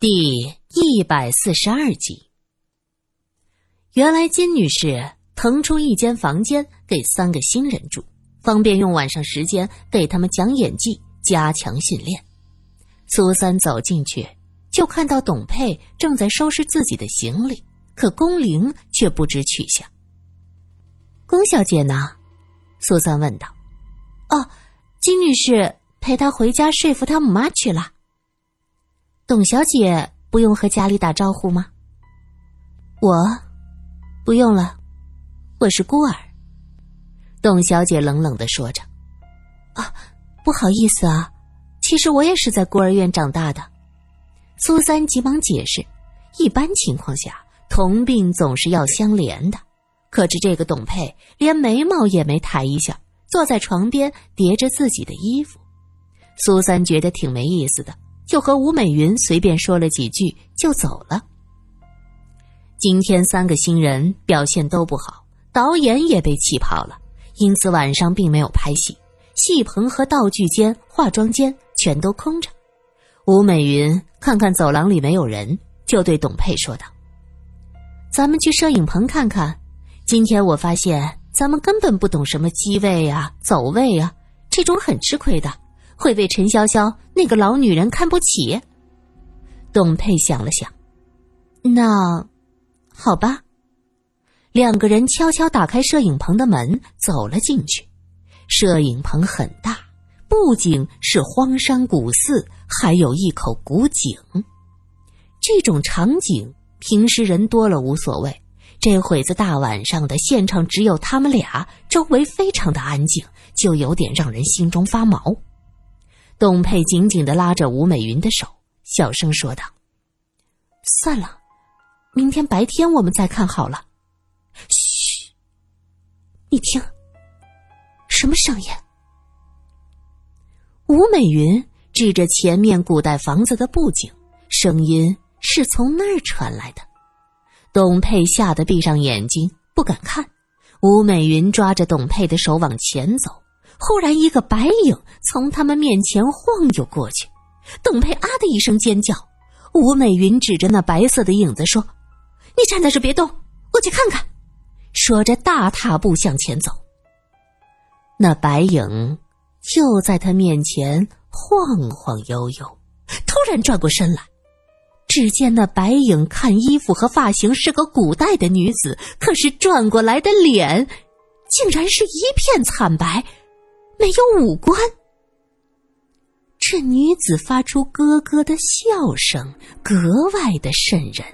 第一百四十二集。原来金女士腾出一间房间给三个新人住，方便用晚上时间给他们讲演技，加强训练。苏三走进去，就看到董佩正在收拾自己的行李，可龚玲却不知去向。龚小姐呢？苏三问道。哦，金女士陪她回家说服她母妈去了。董小姐不用和家里打招呼吗？我，不用了，我是孤儿。董小姐冷冷的说着。啊，不好意思啊，其实我也是在孤儿院长大的。苏三急忙解释，一般情况下，同病总是要相连的。可是这个董佩连眉毛也没抬一下，坐在床边叠着自己的衣服。苏三觉得挺没意思的。就和吴美云随便说了几句就走了。今天三个新人表现都不好，导演也被气跑了，因此晚上并没有拍戏，戏棚和道具间、化妆间全都空着。吴美云看看走廊里没有人，就对董佩说道：“咱们去摄影棚看看。今天我发现咱们根本不懂什么机位啊、走位啊，这种很吃亏的。”会被陈潇潇那个老女人看不起。董佩想了想，那好吧。两个人悄悄打开摄影棚的门，走了进去。摄影棚很大，不仅是荒山古寺，还有一口古井。这种场景平时人多了无所谓，这会子大晚上的，现场只有他们俩，周围非常的安静，就有点让人心中发毛。董佩紧紧的拉着吴美云的手，小声说道：“算了，明天白天我们再看好了。”“嘘，你听，什么声音？”吴美云指着前面古代房子的布景，声音是从那儿传来的。董佩吓得闭上眼睛，不敢看。吴美云抓着董佩的手往前走。忽然，一个白影从他们面前晃悠过去，董佩啊的一声尖叫。吴美云指着那白色的影子说：“你站在这别动，我去看看。”说着，大踏步向前走。那白影就在他面前晃晃悠悠，突然转过身来，只见那白影看衣服和发型是个古代的女子，可是转过来的脸，竟然是一片惨白。没有五官，这女子发出咯咯的笑声，格外的瘆人。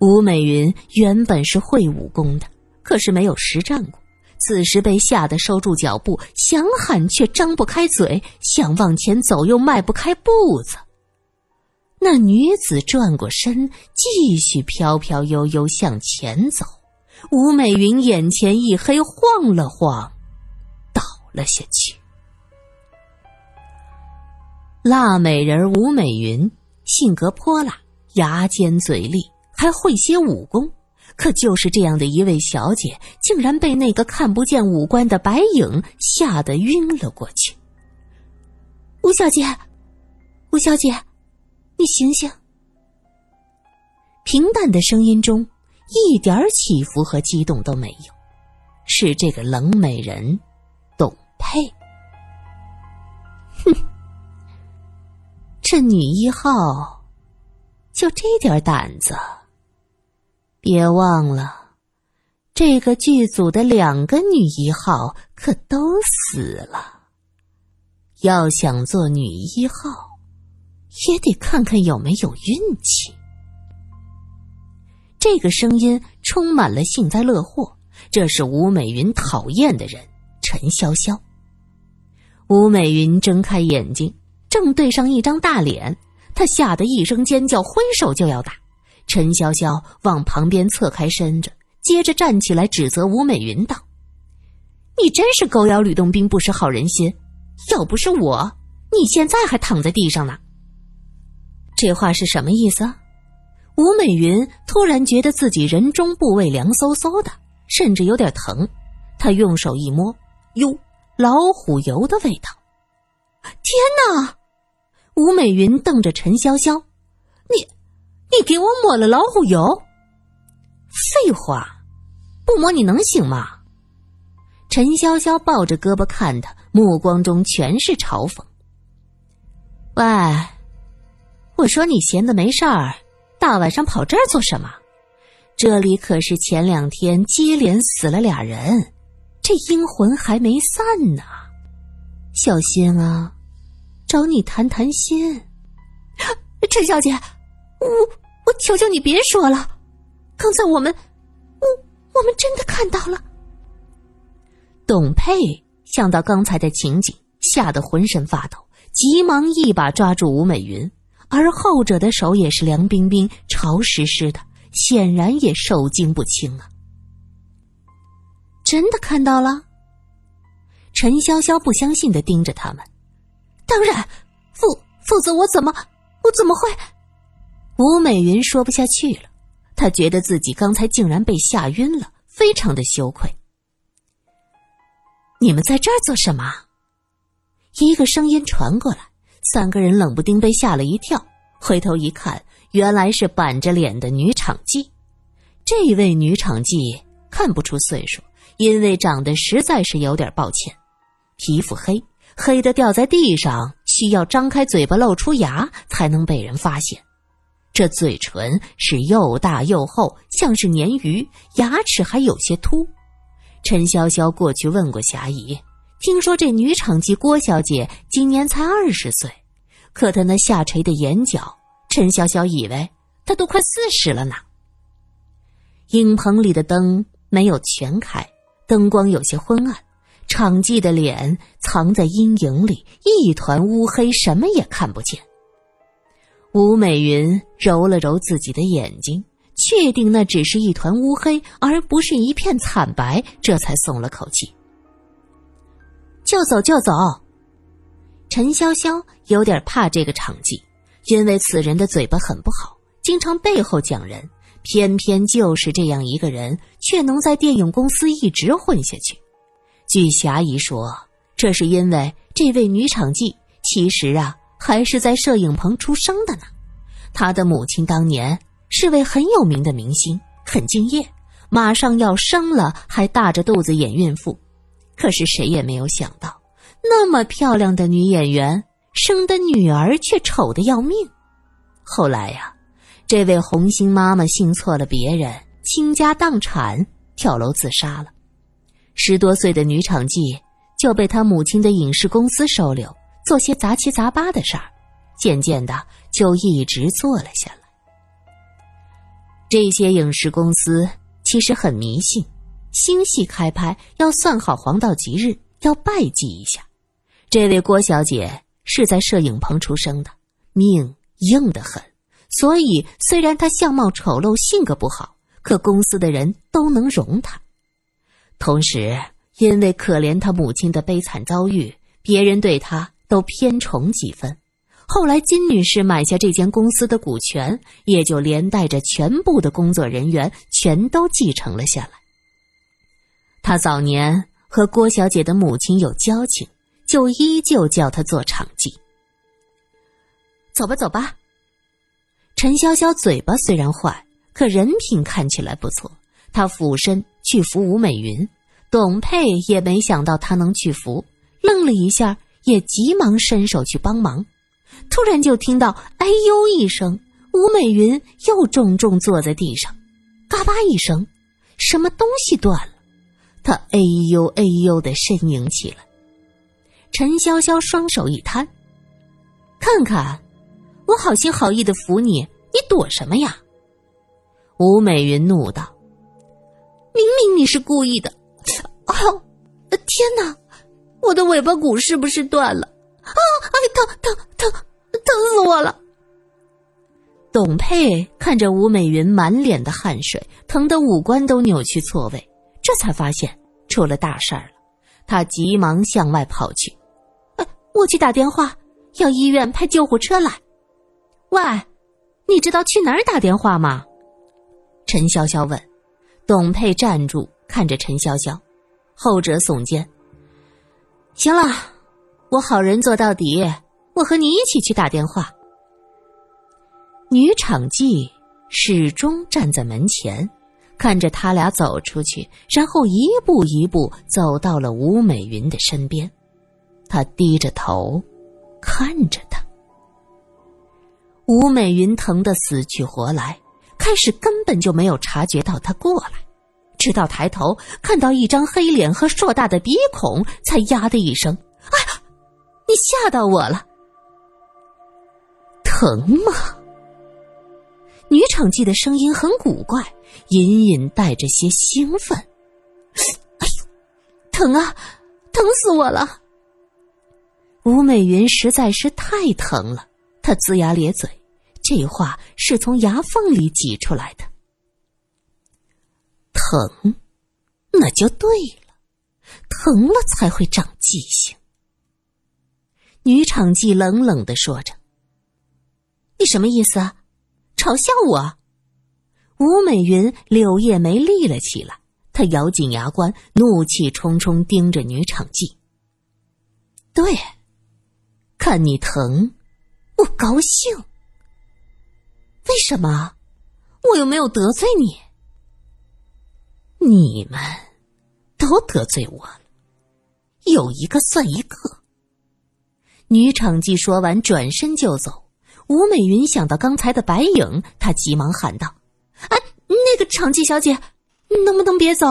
吴美云原本是会武功的，可是没有实战过，此时被吓得收住脚步，想喊却张不开嘴，想往前走又迈不开步子。那女子转过身，继续飘飘悠悠向前走。吴美云眼前一黑，晃了晃。了下去。辣美人吴美云性格泼辣，牙尖嘴利，还会些武功。可就是这样的一位小姐，竟然被那个看不见五官的白影吓得晕了过去。吴小姐，吴小姐，你醒醒！平淡的声音中一点起伏和激动都没有，是这个冷美人。呸！哼，这女一号就这点胆子。别忘了，这个剧组的两个女一号可都死了。要想做女一号，也得看看有没有运气。这个声音充满了幸灾乐祸，这是吴美云讨厌的人陈潇潇。吴美云睁开眼睛，正对上一张大脸，她吓得一声尖叫，挥手就要打。陈潇潇往旁边侧开身子，接着站起来指责吴美云道：“你真是狗咬吕洞宾，不识好人心！要不是我，你现在还躺在地上呢。”这话是什么意思？吴美云突然觉得自己人中部位凉飕飕的，甚至有点疼。她用手一摸，哟。老虎油的味道！天哪！吴美云瞪着陈潇潇，你你给我抹了老虎油？废话，不抹你能行吗？陈潇潇抱着胳膊看他，目光中全是嘲讽。喂，我说你闲的没事儿，大晚上跑这儿做什么？这里可是前两天接连死了俩人，这阴魂还没散呢，小心啊！找你谈谈心。陈小姐，我我求求你别说了，刚才我们，我我们真的看到了。董佩想到刚才的情景，吓得浑身发抖，急忙一把抓住吴美云，而后者的手也是凉冰冰、潮湿湿的，显然也受惊不轻啊！真的看到了？陈潇潇不相信的盯着他们，当然，否否则我怎么我怎么会？吴美云说不下去了，她觉得自己刚才竟然被吓晕了，非常的羞愧。你们在这儿做什么？一个声音传过来，三个人冷不丁被吓了一跳，回头一看，原来是板着脸的女场记。这位女场记看不出岁数，因为长得实在是有点抱歉，皮肤黑，黑的掉在地上，需要张开嘴巴露出牙才能被人发现。这嘴唇是又大又厚，像是鲶鱼，牙齿还有些凸。陈潇潇过去问过霞姨，听说这女场记郭小姐今年才二十岁，可她那下垂的眼角，陈潇潇以为她都快四十了呢。影棚里的灯没有全开，灯光有些昏暗，场记的脸藏在阴影里，一团乌黑，什么也看不见。吴美云揉了揉自己的眼睛。确定那只是一团乌黑，而不是一片惨白，这才松了口气。就走就走。陈潇潇有点怕这个场记，因为此人的嘴巴很不好，经常背后讲人。偏偏就是这样一个人，却能在电影公司一直混下去。据霞姨说，这是因为这位女场记其实啊，还是在摄影棚出生的呢。她的母亲当年。是位很有名的明星，很敬业，马上要生了，还大着肚子演孕妇。可是谁也没有想到，那么漂亮的女演员生的女儿却丑的要命。后来呀，这位红星妈妈信错了别人，倾家荡产，跳楼自杀了。十多岁的女场记就被她母亲的影视公司收留，做些杂七杂八的事儿，渐渐的就一直做了下来。这些影视公司其实很迷信，新戏开拍要算好黄道吉日，要拜祭一下。这位郭小姐是在摄影棚出生的，命硬得很，所以虽然他相貌丑陋、性格不好，可公司的人都能容他。同时，因为可怜他母亲的悲惨遭遇，别人对他都偏宠几分。后来，金女士买下这间公司的股权，也就连带着全部的工作人员全都继承了下来。他早年和郭小姐的母亲有交情，就依旧叫她做场记。走吧，走吧。陈潇潇嘴巴虽然坏，可人品看起来不错。她俯身去扶吴美云，董佩也没想到她能去扶，愣了一下，也急忙伸手去帮忙。突然就听到“哎呦”一声，吴美云又重重坐在地上，嘎巴一声，什么东西断了？她哎呦哎呦的呻吟起来。陈潇潇双手一摊：“看看，我好心好意的扶你，你躲什么呀？”吴美云怒道：“明明你是故意的！哦，天哪，我的尾巴骨是不是断了？啊，哎，疼疼疼！”疼死我了！董佩看着吴美云满脸的汗水，疼得五官都扭曲错位，这才发现出了大事儿了。他急忙向外跑去：“哎，我去打电话，要医院派救护车来。”喂，你知道去哪儿打电话吗？陈潇潇问。董佩站住，看着陈潇潇，后者耸肩：“行了，我好人做到底。”我和你一起去打电话。女场记始终站在门前，看着他俩走出去，然后一步一步走到了吴美云的身边。他低着头，看着他。吴美云疼得死去活来，开始根本就没有察觉到他过来，直到抬头看到一张黑脸和硕大的鼻孔，才呀的一声：“哎，你吓到我了！疼吗？”女场记的声音很古怪，隐隐带着些兴奋。“哎呦，疼啊，疼死我了！”吴美云实在是太疼了，她龇牙咧嘴，这话是从牙缝里挤出来的。疼，那就对了，疼了才会长记性。女场记冷冷的说着：“你什么意思啊？嘲笑我？”吴美云柳叶眉立了起来，她咬紧牙关，怒气冲冲盯着女场记。对。看你疼，我高兴。为什么？我又没有得罪你。你们都得罪我了，有一个算一个。女场记说完，转身就走。吴美云想到刚才的白影，她急忙喊道：“啊，那个场记小姐，能不能别走？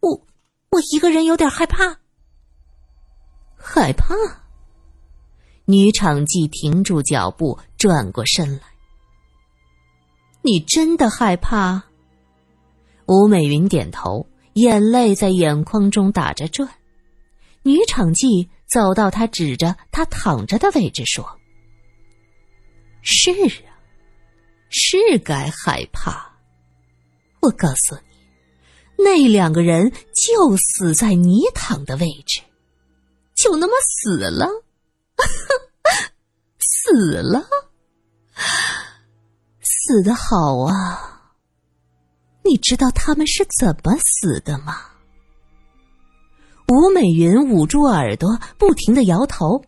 我我一个人有点害怕。害怕。”女场记停住脚步，转过身来。你真的害怕？吴美云点头，眼泪在眼眶中打着转。女场记走到他指着他躺着的位置说：“是啊，是该害怕。我告诉你，那两个人就死在你躺的位置，就那么死了。”死了，死的好啊！你知道他们是怎么死的吗？吴美云捂住耳朵，不停的摇头。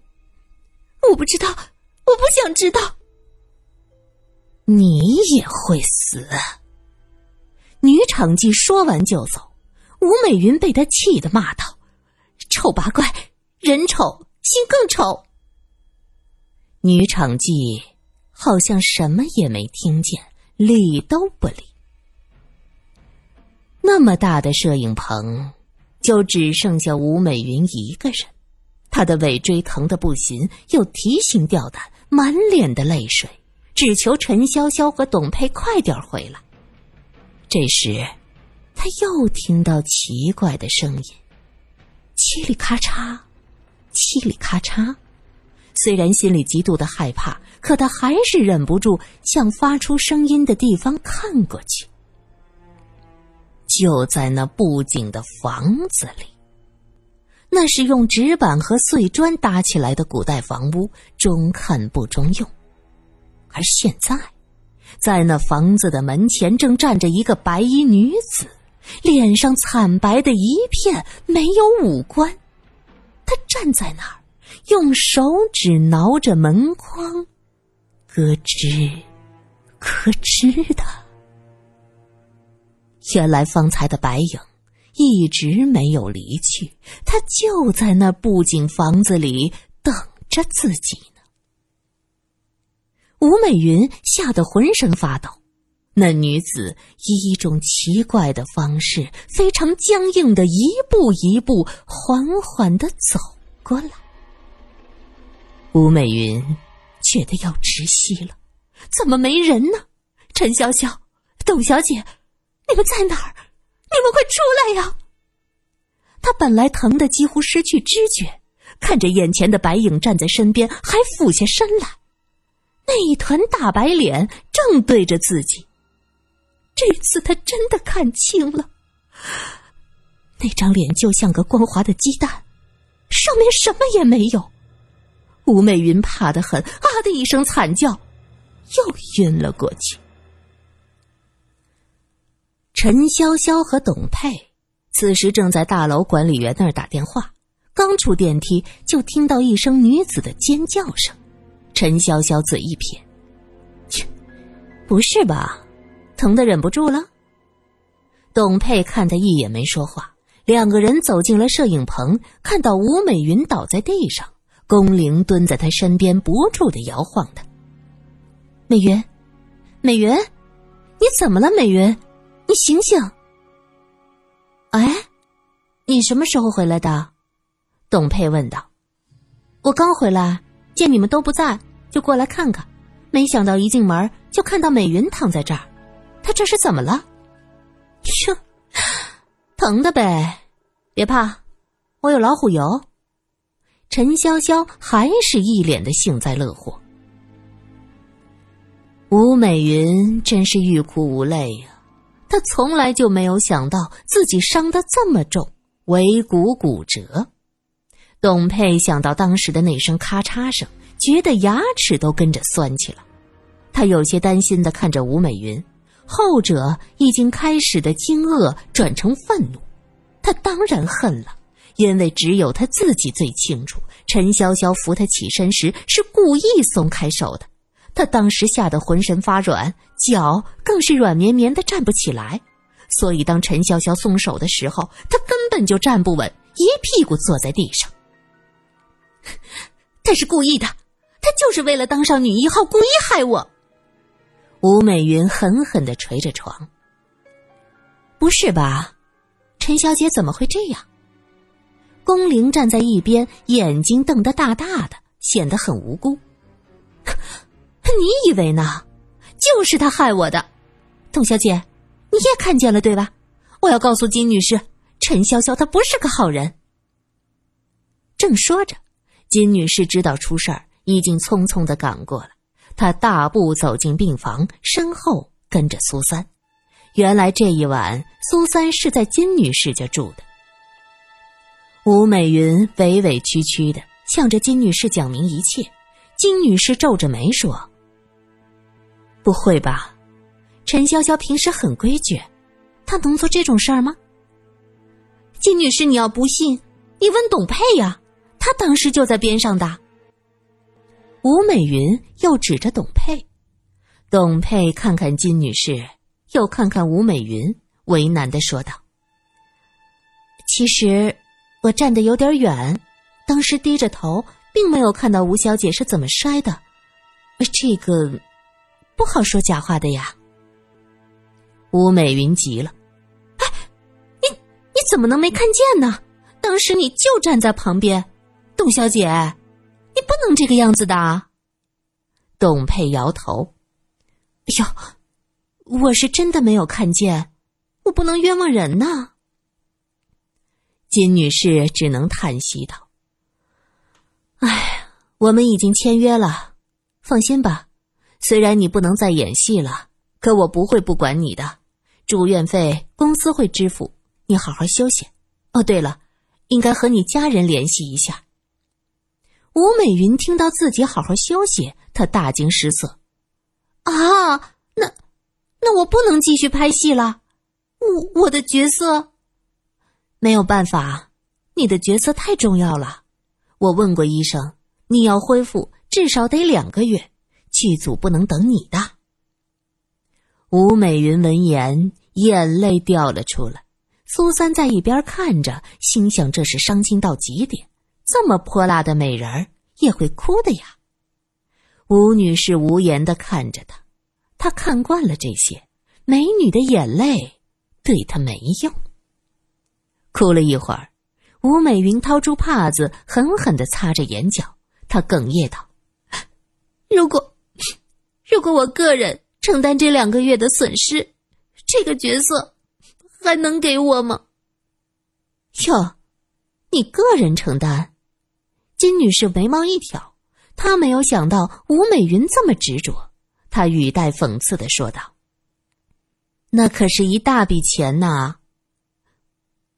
我不知道，我不想知道。你也会死。女场记说完就走。吴美云被他气得骂道：“丑八怪，人丑心更丑。”女场记好像什么也没听见，理都不理。那么大的摄影棚，就只剩下吴美云一个人。她的尾椎疼得不行，又提心吊胆，满脸的泪水，只求陈潇潇和董佩快点回来。这时，他又听到奇怪的声音：嘁里咔嚓，嘁里咔嚓。虽然心里极度的害怕，可他还是忍不住向发出声音的地方看过去。就在那布景的房子里，那是用纸板和碎砖搭起来的古代房屋，中看不中用。而现在，在那房子的门前正站着一个白衣女子，脸上惨白的一片，没有五官。她站在那儿。用手指挠着门框，咯吱，咯吱的。原来方才的白影一直没有离去，他就在那布景房子里等着自己呢。吴美云吓得浑身发抖，那女子以一种奇怪的方式，非常僵硬的一步一步缓缓的走过来。吴美云觉得要窒息了，怎么没人呢？陈潇潇、董小姐，你们在哪儿？你们快出来呀！她本来疼得几乎失去知觉，看着眼前的白影站在身边，还俯下身来，那一团大白脸正对着自己。这次她真的看清了，那张脸就像个光滑的鸡蛋，上面什么也没有。吴美云怕得很，啊的一声惨叫，又晕了过去。陈潇潇和董佩此时正在大楼管理员那儿打电话，刚出电梯就听到一声女子的尖叫声。陈潇潇嘴一撇：“切，不是吧？疼得忍不住了。董佩看他一眼没说话，两个人走进了摄影棚，看到吴美云倒在地上，宫铃蹲在他身边不住的摇晃他。美云，美云，你怎么了？美云，你醒醒！哎，你什么时候回来的？董佩问道。我刚回来，见你们都不在，就过来看看。没想到一进门就看到美云躺在这儿，她这是怎么了？哟，疼的呗，别怕，我有老虎油。陈潇潇还是一脸的幸灾乐祸。吴美云真是欲哭无泪呀，她从来就没有想到自己伤得这么重，尾骨骨折。董佩想到当时的那声咔嚓声，觉得牙齿都跟着酸起了。他有些担心的看着吴美云，后者已经开始的惊愕转成愤怒。他当然恨了，因为只有他自己最清楚，陈潇潇扶他起身时是故意松开手的。他当时吓得浑身发软，脚更是软绵绵的站不起来。所以当陈潇潇松手的时候，他根本就站不稳，一屁股坐在地上。他是故意的，他就是为了当上女一号，故意害我。吴美云狠狠的捶着床。不是吧，陈小姐怎么会这样？龚玲站在一边，眼睛瞪得大大的，显得很无辜。你以为呢？就是他害我的，董小姐，你也看见了对吧？我要告诉金女士，陈潇潇他不是个好人。正说着。金女士知道出事儿，已经匆匆的赶过了。她大步走进病房，身后跟着苏三。原来这一晚，苏三是在金女士家住的。吴美云委委屈屈的向着金女士讲明一切。金女士皱着眉说：“不会吧？陈潇潇平时很规矩，她能做这种事儿吗？”金女士，你要不信，你问董佩呀。她当时就在边上的。吴美云又指着董佩，董佩看看金女士，又看看吴美云，为难的说道：“其实我站得有点远，当时低着头，并没有看到吴小姐是怎么摔的。这个不好说假话的呀。”吴美云急了：“哎，你你怎么能没看见呢？当时你就站在旁边。”董小姐，你不能这个样子的。董佩摇头：“哟，我是真的没有看见，我不能冤枉人呐。”金女士只能叹息道：“哎，我们已经签约了，放心吧。虽然你不能再演戏了，可我不会不管你的。住院费公司会支付，你好好休息。哦，对了，应该和你家人联系一下。”吴美云听到自己好好休息，她大惊失色。啊，那那我不能继续拍戏了。我我的角色没有办法，你的角色太重要了。我问过医生，你要恢复至少得两个月，剧组不能等你的。吴美云闻言，眼泪掉了出来。苏三在一边看着，心想：这是伤心到极点。这么泼辣的美人儿也会哭的呀！吴女士无言的看着他，她看惯了这些美女的眼泪，对她没用。哭了一会儿，吴美云掏出帕子，狠狠的擦着眼角。她哽咽道：“如果，如果我个人承担这两个月的损失，这个角色还能给我吗？”哟，你个人承担？金女士眉毛一挑，她没有想到吴美云这么执着，她语带讽刺的说道：“那可是一大笔钱呐，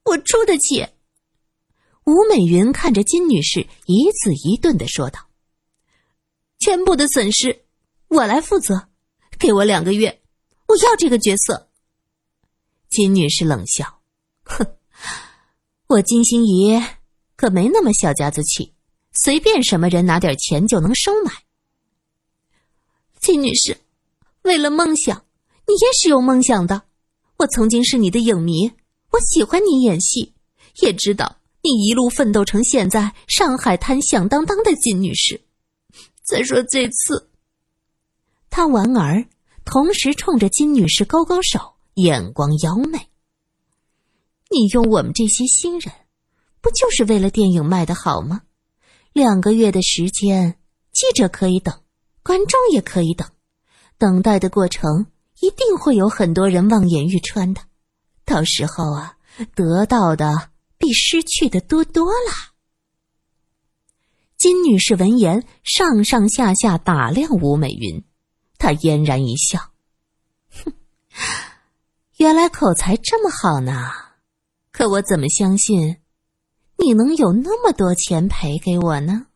我出得起。”吴美云看着金女士，一字一顿的说道：“全部的损失我来负责，给我两个月，我要这个角色。”金女士冷笑：“哼，我金心怡可没那么小家子气。”随便什么人拿点钱就能收买，金女士，为了梦想，你也是有梦想的。我曾经是你的影迷，我喜欢你演戏，也知道你一路奋斗成现在上海滩响当当的金女士。再说这次，他莞尔，同时冲着金女士勾勾手，眼光妖媚。你用我们这些新人，不就是为了电影卖的好吗？两个月的时间，记者可以等，观众也可以等，等待的过程。一定会有很多人望眼欲穿的，到时候啊，得到的比失去的多多了。金女士闻言，上上下下打量吴美云，她嫣然一笑：“哼，原来口才这么好呢。可我怎么相信，你能有那么多钱赔给我呢？”